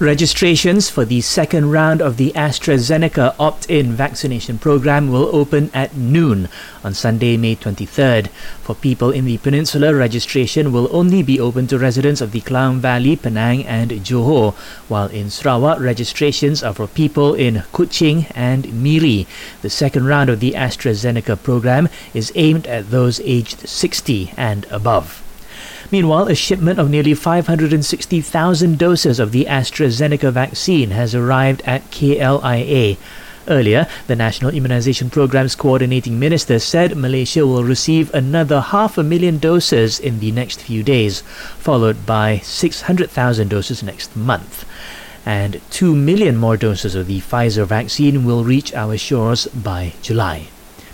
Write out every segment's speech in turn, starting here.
Registrations for the second round of the AstraZeneca opt in vaccination program will open at noon on Sunday, May 23rd. For people in the peninsula, registration will only be open to residents of the Klang Valley, Penang, and Johor, while in Sarawak, registrations are for people in Kuching and Miri. The second round of the AstraZeneca program is aimed at those aged 60 and above. Meanwhile, a shipment of nearly 560,000 doses of the AstraZeneca vaccine has arrived at KLIA. Earlier, the National Immunisation Program's coordinating minister said Malaysia will receive another half a million doses in the next few days, followed by 600,000 doses next month. And 2 million more doses of the Pfizer vaccine will reach our shores by July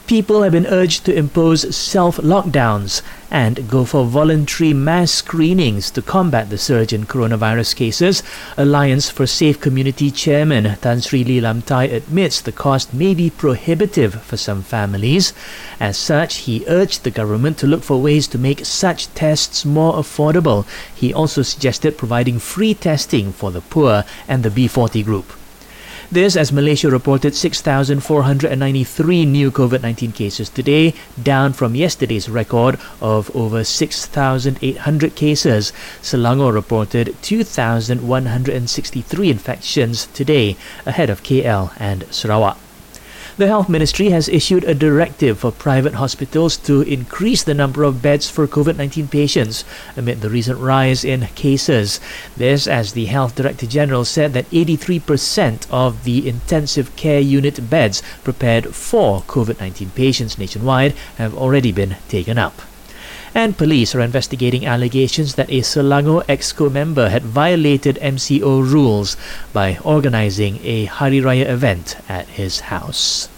people have been urged to impose self lockdowns and go for voluntary mass screenings to combat the surge in coronavirus cases. Alliance for Safe Community Chairman Tan Sri Lee Lam Thye admits the cost may be prohibitive for some families. As such, he urged the government to look for ways to make such tests more affordable. He also suggested providing free testing for the poor and the B40 group. This as Malaysia reported 6,493 new COVID 19 cases today, down from yesterday's record of over 6,800 cases. Selangor reported 2,163 infections today, ahead of KL and Sarawak. The Health Ministry has issued a directive for private hospitals to increase the number of beds for COVID 19 patients amid the recent rise in cases. This, as the Health Director General said that 83% of the intensive care unit beds prepared for COVID 19 patients nationwide have already been taken up and police are investigating allegations that a Selangor Exco member had violated MCO rules by organizing a Hari Raya event at his house.